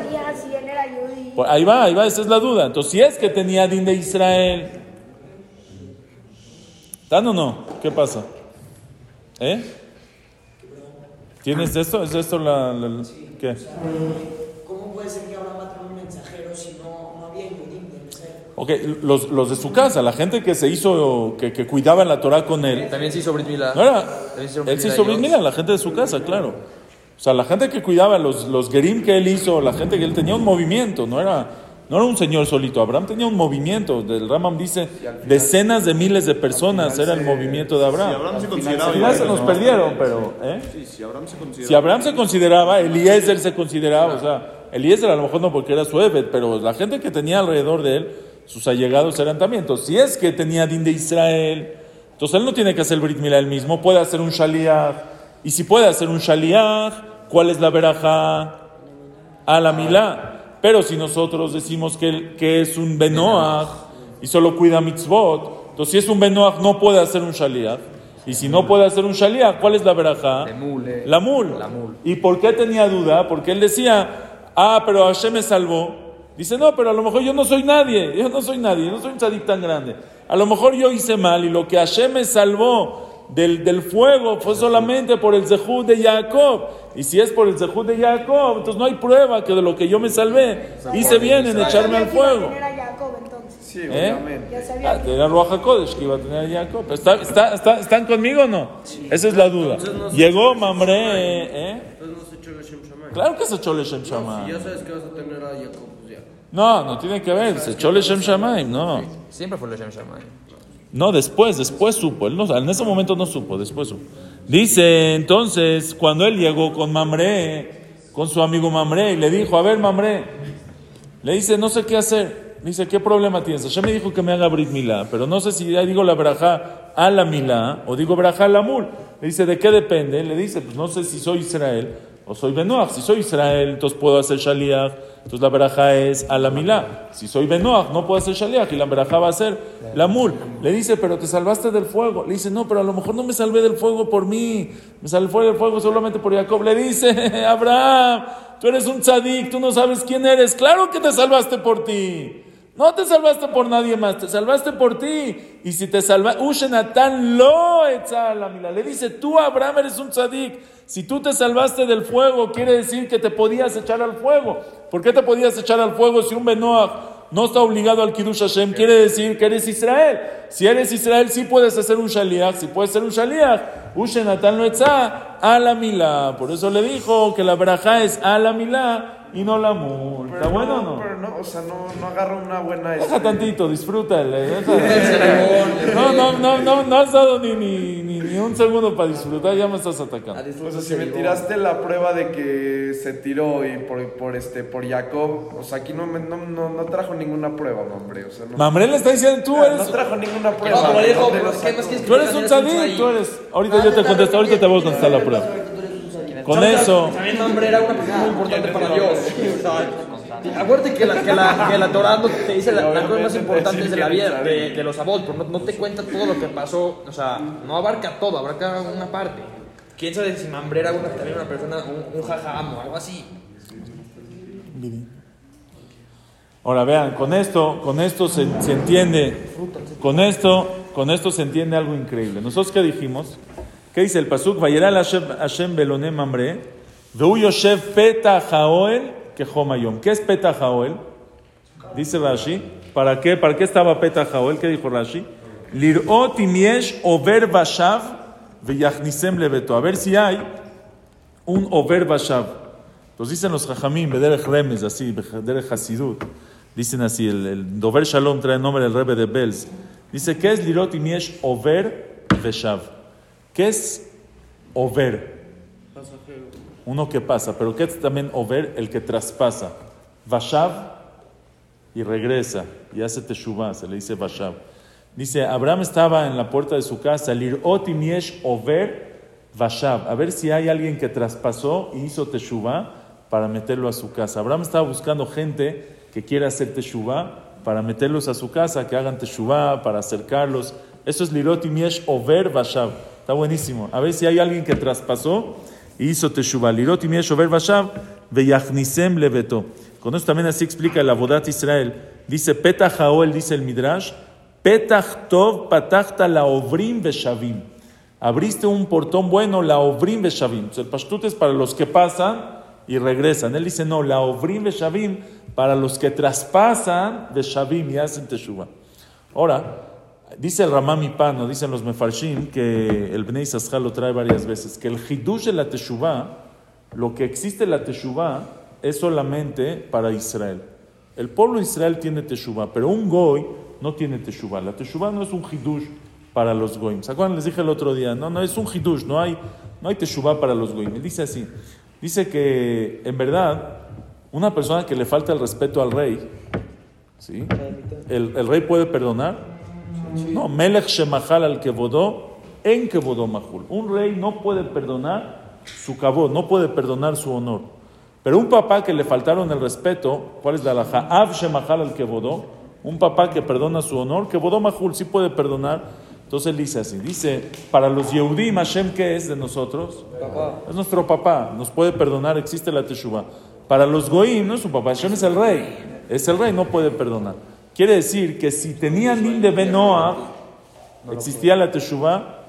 [SPEAKER 1] Pues ahí va, ahí va, esa es la duda. Entonces, si es que tenía din de Israel, ¿están o no? ¿Qué pasa? ¿Eh? ¿Tienes esto? ¿Es esto la, la- la- qué?
[SPEAKER 10] ¿Cómo puede ser que Abraham va a traer un mensajero si no, no había Yehudim de?
[SPEAKER 1] Ok, los, los de su casa, la gente que se hizo, que, que cuidaba la Torah con él.
[SPEAKER 3] También se hizo Brit Milá.
[SPEAKER 1] No era, él se hizo. Brit Milá, la gente de su casa, claro. O sea, la gente que cuidaba, los, los gerim que él hizo, la gente que él tenía un movimiento, no era, no era un señor solito. Abraham tenía un movimiento. El Ramam dice, decenas de miles de personas era el movimiento de
[SPEAKER 2] Si
[SPEAKER 1] Abraham.
[SPEAKER 2] Abraham se
[SPEAKER 1] Al
[SPEAKER 2] consideraba.
[SPEAKER 1] final se
[SPEAKER 2] igual,
[SPEAKER 1] nos
[SPEAKER 2] ¿no?
[SPEAKER 1] perdieron, pero... ¿eh?
[SPEAKER 2] Sí, si Abraham se consideraba.
[SPEAKER 1] Si Abraham se consideraba, Eliezer se consideraba, o sea, Eliezer a lo mejor no porque era su Ebed, pero la gente que tenía alrededor de él, sus allegados eran también. Entonces, si es que tenía din de Israel, entonces él no tiene que hacer el Brit Milá él mismo, puede hacer un Shaliach. Y si puede hacer un Shaliach, ¿cuál es la veraja? A la Milá. Pero si nosotros decimos que, que es un Benoach y solo cuida mitzvot, entonces si es un Benoach no puede hacer un Shaliach. Y si no puede hacer un Shaliach, ¿cuál es la veraja?
[SPEAKER 3] De mule.
[SPEAKER 1] La mul.
[SPEAKER 3] La mul.
[SPEAKER 1] ¿Y por qué tenía duda? Porque él decía, ah, pero Hashem me salvó. Dice, no, pero a lo mejor yo no soy nadie, yo no soy nadie, yo no soy un tzadik tan grande. A lo mejor yo hice mal y lo que Hashem me salvó del, del fuego fue solamente por el zehud de Jacob. Y si es por el zehud de Jacob, entonces no hay prueba que de lo que yo me salvé hice bien en echarme al fuego.
[SPEAKER 8] tener a Jacob, entonces.
[SPEAKER 5] Sí,
[SPEAKER 1] ¿Eh?
[SPEAKER 5] obviamente.
[SPEAKER 8] Ya sabía
[SPEAKER 1] Ah,
[SPEAKER 8] que
[SPEAKER 1] Era Ruach HaKodesh que iba a tener a Jacob. ¿Está, está, está- ¿Están conmigo o no? Esa es la duda. Llegó Mamre, ¿eh?
[SPEAKER 3] Entonces no se echó el Shem Shammai.
[SPEAKER 1] Claro que se echó el Shem Shammai.
[SPEAKER 3] Si ya sabes que vas a tener a Jacob, pues ya.
[SPEAKER 1] No, no tiene que ver, se echó el Shem Shamaim, no.
[SPEAKER 3] Siempre fue el Shem Shammai.
[SPEAKER 1] No, después, después supo, él no, en ese momento no supo, después supo. Dice, entonces, cuando él llegó con Mamre, con su amigo Mamre, y le dijo, a ver Mamre, Le dice, no sé qué hacer. Dice, ¿qué problema tienes? Hashem me dijo que me haga Brit Milá, pero no sé si ya digo la braja a la Milá o digo braja a la. Le dice, ¿de qué depende? Le dice, pues no sé si soy Israel o soy Benoach. Si soy Israel, entonces puedo hacer Shaliach. Entonces la braja es a la Milá. Si soy Benoach, no puedo hacer Shaliach y la braja va a ser la Mul. Le dice, pero te salvaste del fuego. Le dice, no, pero a lo mejor no me salvé del fuego por mí. Me salvé del fuego solamente por Jacob. Le dice, Abraham, tú eres un tzadik, tú no sabes quién eres. Claro que te salvaste por ti. No te salvaste por nadie más, te salvaste por ti. Y si te salvaste, Ushenatan lo la mila. Le dice, tú Abraham eres un tzadik. Si tú te salvaste del fuego, quiere decir que te podías echar al fuego. ¿Por qué te podías echar al fuego si un Benoach no está obligado al Kiddush Hashem? Quiere decir que eres Israel. Si eres Israel, sí puedes hacer un Shaliach. Si puedes ser un Shaliach, Ushenatan lo a la mila. Por eso le dijo que la braja es a la mila y no la mul. ¿Está bueno o no?
[SPEAKER 5] Pero no, o sea, no, no agarra una buena...
[SPEAKER 1] Deja
[SPEAKER 5] este,
[SPEAKER 1] tantito, disfrútale. No, no, no, no, no has dado ni, ni, ni, ni un segundo para disfrutar, ya me estás atacando.
[SPEAKER 5] O sea, si me tiraste la prueba de que se tiró y por, por este por Jacob, o sea, aquí no, me, no, no, no trajo ninguna prueba, hombre. O sea, no,
[SPEAKER 1] Mamre le está diciendo, tú
[SPEAKER 5] no
[SPEAKER 1] eres,
[SPEAKER 5] trajo ninguna prueba.
[SPEAKER 3] No, dijo,
[SPEAKER 1] tú eres un tzadik, tú eres. Ahorita yo te contesto, ahorita te voy a contestar la prueba. Con eso,
[SPEAKER 3] También Mamre era una persona muy importante para Dios. Acuérdate que la, que la, que la Torah no te dice la- las cosas más importantes de la vida, de, de los abot, pero no, no te cuenta todo lo que pasó, o sea, no abarca todo, abarca una parte. ¿Quién sabe si Mamre era una, también una persona, un, un jajamo, algo así?
[SPEAKER 1] Ahora vean, con esto, con esto se, se entiende, con esto, con esto se entiende algo increíble. Nosotros qué dijimos? ¿Qué dice el pasuk? Vayera Hashem, beloné mamre, veu yoshev peta jaoel que jomayom. ¿Qué es peta jaoel? Dice Rashi. ¿Para qué? ¿Para qué estaba peta jaoel? ¿Qué dijo Rashi? Lirot imiesh over bashav veyachnisem leveto. A ver si hay un over bashav. Entonces dicen los jajamim, bederech remes, así, bederech hasidut. Dicen así, el, el Dover Shalom trae el nombre del Rebbe de Belz. Dice, ¿qué es lirot imiesh over veshav? ¿Qué es over? Uno que pasa, pero ¿qué es también over? El que traspasa. Vashav y regresa y hace teshuvah, se le dice Vashav. Dice, Abraham estaba en la puerta de su casa, lirot imiesh over Vashav. A ver si hay alguien que traspasó y hizo teshuvah para meterlo a su casa. Abraham estaba buscando gente que quiera hacer teshuvah para meterlos a su casa, que hagan teshuvah, para acercarlos. Eso es lirot imiesh over Vashav. Está buenísimo. A ver si hay alguien que traspasó y hizo teshuvah. Lirot imiesh over Vashav veyachnisem leveto. Con eso también así explica el Abodat Israel. Dice Petach Haoel, dice el Midrash, Petach Tov patachta la obrim veshavim. Abriste un portón bueno, la obrim. Entonces, El pashtut es para los que pasan y regresan. Él dice, no, la obrim veshavim para los que traspasan veshavim y hacen teshuvah. Ahora, dice el Ramam Ipano, dicen los Mefarshim, que el Bnei Sascha lo trae varias veces, que el hidush de la teshuvah, lo que existe en la teshuvah, es solamente para Israel. El pueblo de Israel tiene teshuvah, pero un goy no tiene teshuvah. La teshuvah no es un hidush para los goyim. ¿Se acuerdan? Les dije el otro día, no, no es un hidush, no hay, no hay teshuvah para los goyim. Él dice así, dice que en verdad una persona que le falta el respeto al rey, ¿sí? ¿El, el rey puede perdonar? No, Melech Shemachal al Kevodó, en Kevodó Mahul. Un rey no puede perdonar su cabot, no puede perdonar su honor. Pero un papá que le faltaron el respeto, ¿cuál es la alhaja? Av Shemachal al Kevodó, un papá que perdona su honor, Kevodó Mahul sí puede perdonar. Entonces él dice así, dice, para los Yehudim, Hashem, ¿qué es de nosotros? Es nuestro papá, nos puede perdonar, existe la Teshuvah. Para los Goim, no es su papá, Hashem es el rey, es el rey, no puede perdonar. Quiere decir que si tenían din de Benoah, ¿existía la Teshuvah?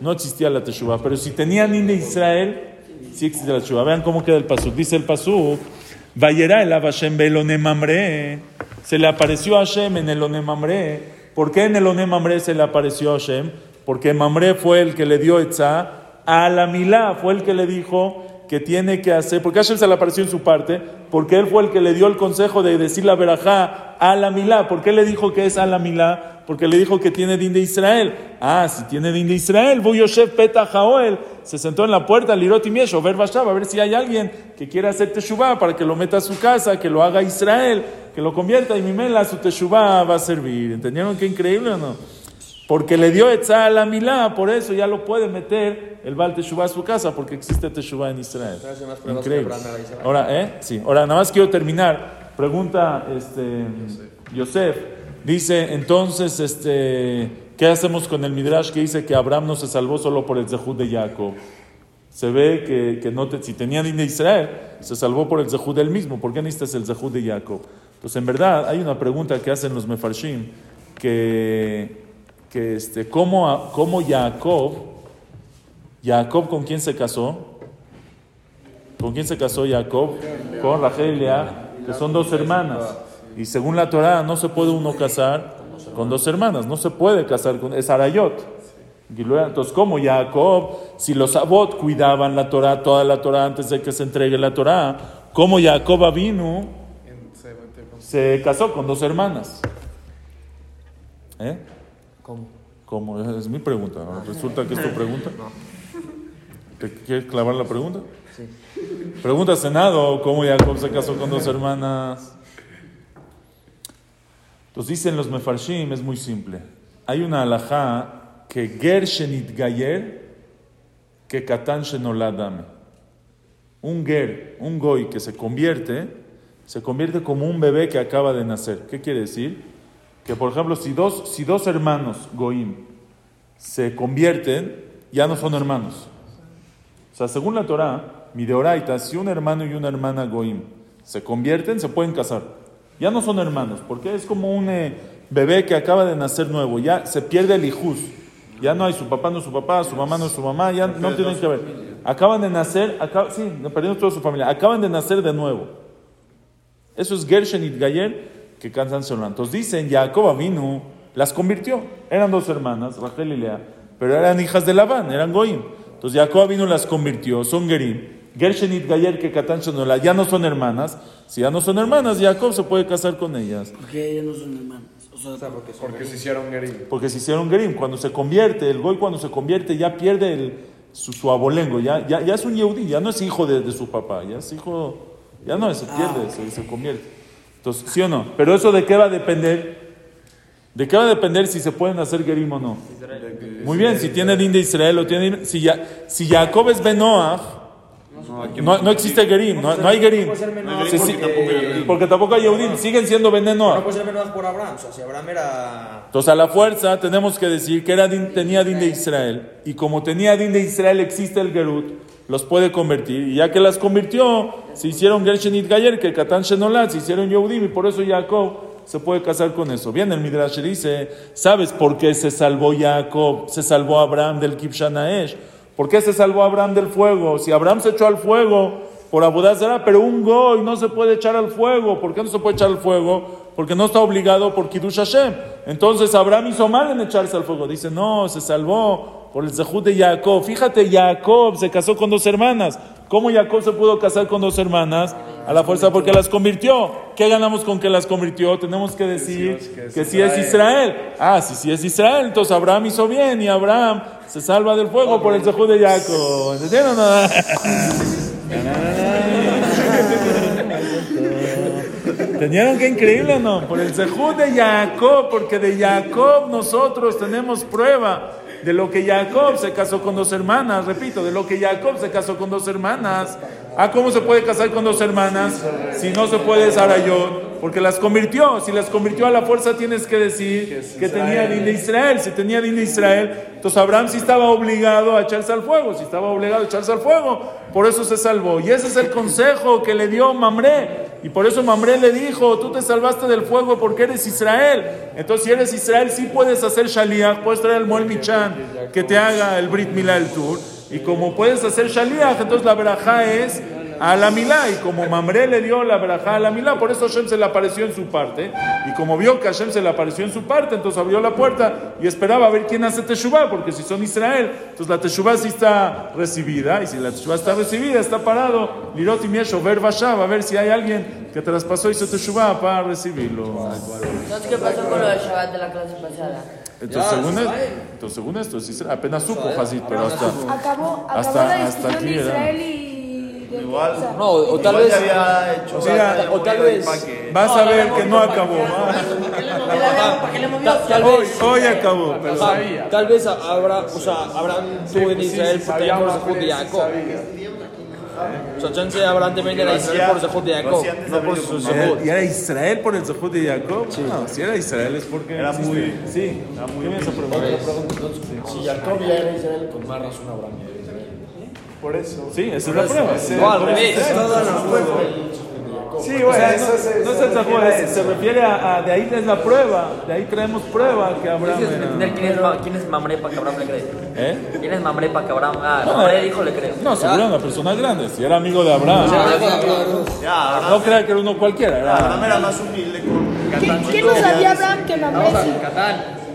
[SPEAKER 1] No existía la Teshuvah, pero si tenían din de Israel, sí existe la Teshuvah. Vean cómo queda el pasuk. Dice el pasuk, Vayera el Hashem Belonemamre, se le apareció a Hashem en el Onemamre. ¿Por qué en el Onemamre se le apareció a Hashem? Porque Mamre fue el que le dio Etzá a la Milá, fue el que le dijo que tiene que hacer, porque Hashem se le apareció en su parte, porque él fue el que le dio el consejo de decir la verajá a la milá. ¿Por qué le dijo que es a la milá? Porque le dijo que tiene din de Israel. Ah, si tiene din de Israel, voy Yosef Peta Jaoel, se sentó en la puerta, Lirot y Ver Bashab, a ver si hay alguien que quiera hacer teshuvah para que lo meta a su casa, que lo haga Israel. que lo convierta y Mimela su Teshuvah va a servir. ¿Entendieron qué increíble o no? Porque le dio Etzá a la Milá, por eso ya lo puede meter el Baal Teshuvah a su casa, porque existe Teshuvah en Israel. Increíble. Ahora, ¿eh? Sí. Ahora, nada más quiero terminar. Pregunta, este, Yosef. Dice, entonces, este, ¿qué hacemos con el Midrash que dice que Abraham no se salvó solo por el Zehud de Jacob? Se ve que, que no te- si tenía de Israel, se salvó por el Zehud del mismo. ¿Por qué necesitas el Zehud de Jacob? Pues en verdad hay una pregunta que hacen los Mefarshim, que, que este, ¿cómo, cómo Jacob, Jacob con quién se casó? ¿Con quién se casó Jacob? Con Rachel y Lea, que son dos hermanas. Y según la Torah no se puede uno casar con dos hermanas, no se puede casar con... Es Arayot. Entonces, ¿cómo Jacob, si los Abot cuidaban la Torah, toda la Torah antes de que se entregue la Torah, ¿cómo Jacob vino, se casó con dos hermanas? ¿Eh?
[SPEAKER 3] ¿Cómo?
[SPEAKER 1] ¿Cómo? Es mi pregunta. ¿no? Resulta que es tu pregunta. ¿Te quieres clavar la pregunta?
[SPEAKER 3] Sí.
[SPEAKER 1] Pregunta Senado, ¿cómo Jacob se casó con dos hermanas? Entonces dicen los mefarshim, es muy simple. Hay una alajá que ger shenit gayer que katan shenoladame. Un ger, un goy que se convierte, se convierte como un bebé que acaba de nacer. ¿Qué quiere decir? Que por ejemplo, si dos, si dos hermanos goim se convierten, ya no son hermanos. O sea, según la Torah, mi si un hermano y una hermana goim se convierten, se pueden casar. Ya no son hermanos, porque es como un eh, bebé que acaba de nacer nuevo. Ya se pierde el hijus. Ya no hay su papá, no es su papá, su mamá no es su mamá, ya no tienen que ver. Acaban de nacer, acá, sí, perdieron toda su familia. Acaban de nacer de nuevo. Eso es Gershen y Gayer que Solán. Entonces dicen, Jacob vino, las convirtió. Eran dos hermanas, Rachel y Lea, pero eran hijas de Labán, eran Goim. Entonces Jacob vino, las convirtió, son Gerim. Gershen y Gayer que cantan Solán, ya no son hermanas. Si ya no son hermanas, Jacob se puede casar con ellas.
[SPEAKER 10] Porque ellos no son hermanos. O sea, porque son
[SPEAKER 5] Porque se hicieron gerim.
[SPEAKER 1] Porque se hicieron Gerim. Cuando se convierte, el Goy cuando se convierte ya pierde el, su, su abolengo, ya, ya, ya es un Yehudi, ya no es hijo de, de su papá, ya es hijo, ya no, se pierde, se, se convierte. Entonces, ¿sí o no? Pero eso de qué va a depender, de qué va a depender si se pueden hacer Gerim o no. Muy bien, si tiene din de Israel o tiene, si, ya, si Jacob es Benoah, no, no existe Gerim, no, no hay Gerim. Sí, sí,
[SPEAKER 3] porque tampoco hay Gerim.
[SPEAKER 1] porque tampoco hay Yehudim, siguen siendo
[SPEAKER 3] No
[SPEAKER 1] Benoah.
[SPEAKER 3] puede ser menor por Abraham. O sea, si Abraham era.
[SPEAKER 1] Entonces, a la fuerza tenemos que decir que era din- tenía din de Israel. Y como tenía din de Israel, existe el Gerut, los puede convertir. Y ya que las convirtió, se hicieron Gershenit Gayer, que Katan Shenolat, se hicieron Yehudim, y por eso Jacob se puede casar con eso. Bien, el Midrash dice: ¿Sabes por qué se salvó Jacob? Se salvó Abraham del Kibshanaesh. ¿Por qué se salvó Abraham del fuego? Si Abraham se echó al fuego por Abudazara, pero un Goy no se puede echar al fuego. ¿Por qué no se puede echar al fuego? Porque no está obligado por Kiddush Hashem. Entonces Abraham hizo mal en echarse al fuego. Dice, no, se salvó por el Zehut de Jacob. Fíjate, Jacob se casó con dos hermanas. ¿Cómo Jacob se pudo casar con dos hermanas? A la fuerza porque las convirtió. ¿Qué ganamos con que las convirtió? Tenemos que decir que sí es Israel. Ah, sí, sí es Israel. Entonces Abraham hizo bien y Abraham se salva del fuego por el Zehut de Jacob. ¿Entendieron? ¿Entendieron qué increíble o no? Por el Zehut de Jacob, porque de Jacob nosotros tenemos prueba de lo que Jacob se casó con dos hermanas, repito, de lo que Jacob se casó con dos hermanas. Ah, ¿cómo se puede casar con dos hermanas si no se puede Sarayot? Porque las convirtió. Si las convirtió a la fuerza, tienes que decir que tenía din de Israel. Si tenía din de Israel, entonces Abraham sí estaba obligado a echarse al fuego. Si estaba obligado a echarse al fuego, por eso se salvó. Y ese es el consejo que le dio Mamré. Y por eso Mamré le dijo: Tú te salvaste del fuego porque eres Israel. Entonces, si eres Israel, sí puedes hacer Shaliach, puedes traer al Moel Michan que te haga el Brit Milá, el Tour. Y como puedes hacer Shaliach, entonces la verajá es a la Milá. Y como Mamré le dio la verajá a la Milá, por eso Hashem se le apareció en su parte. Y como vio que Hashem se le apareció en su parte, entonces abrió la puerta y esperaba a ver quién hace Teshuvah, porque si son Israel, entonces la Teshuvah sí está recibida. Y si la Teshuvah está recibida, está parado. Lirot y Miesho, ver Bashav, a ver si hay alguien que traspasó y hizo Teshuvah para recibirlo.
[SPEAKER 11] Entonces, ¿qué pasó con lo del Shabbat de la clase pasada?
[SPEAKER 1] Entonces, según, es- entonces, según esto, es Israel. apenas supo Hazit, pero hasta,
[SPEAKER 8] Acabó, acabó
[SPEAKER 1] hasta,
[SPEAKER 8] la
[SPEAKER 1] hasta aquí
[SPEAKER 8] de
[SPEAKER 1] era.
[SPEAKER 8] Israel y
[SPEAKER 2] Igual.
[SPEAKER 3] No, o, o tal vez.
[SPEAKER 2] hecho.
[SPEAKER 3] o, sea, o tal vez.
[SPEAKER 1] Vas a ver que no acabó.
[SPEAKER 3] ¿Para qué? Tal
[SPEAKER 1] Hoy,
[SPEAKER 3] vez.
[SPEAKER 1] hoy acabó. pero-
[SPEAKER 3] tal vez habrá, o sea, Abraham tuvo en Israel por Zehut de Jacob. O sea, chance Abraham también era Israel por Zehut de Jacob, no por su Zehut.
[SPEAKER 1] ¿Y era Israel por el Zehut de Jacob? No, si era Israel es porque
[SPEAKER 2] Era muy-
[SPEAKER 1] Sí, era muy bien esa pregunta.
[SPEAKER 9] Si Jacob ya era Israel, con más razón Abraham.
[SPEAKER 5] Por eso.
[SPEAKER 1] Sí, esa es la prueba.
[SPEAKER 3] No, al revés.
[SPEAKER 5] Sí,
[SPEAKER 1] O
[SPEAKER 5] bueno,
[SPEAKER 1] sea,
[SPEAKER 5] eso
[SPEAKER 1] no,
[SPEAKER 5] es.
[SPEAKER 1] no es el Zehut, es- se refiere a, a- de ahí es la prueba, de ahí traemos prueba que Abraham
[SPEAKER 6] Tienes que entender
[SPEAKER 1] era...
[SPEAKER 6] quién es, quién es Mamre para que Abraham le cree.
[SPEAKER 1] ¿Eh?
[SPEAKER 6] ¿Quién es Mamre para que Abraham... Ah, Mamre dijo le creo.
[SPEAKER 1] No, seguro era una persona grande, si era amigo de Abraham.
[SPEAKER 2] Ya, Abraham,
[SPEAKER 1] No crea que era uno cualquiera,
[SPEAKER 2] Abraham
[SPEAKER 1] era...
[SPEAKER 2] era más humilde con
[SPEAKER 8] ¿Qué, qué no sabía Abraham que Mamre?
[SPEAKER 3] Catán.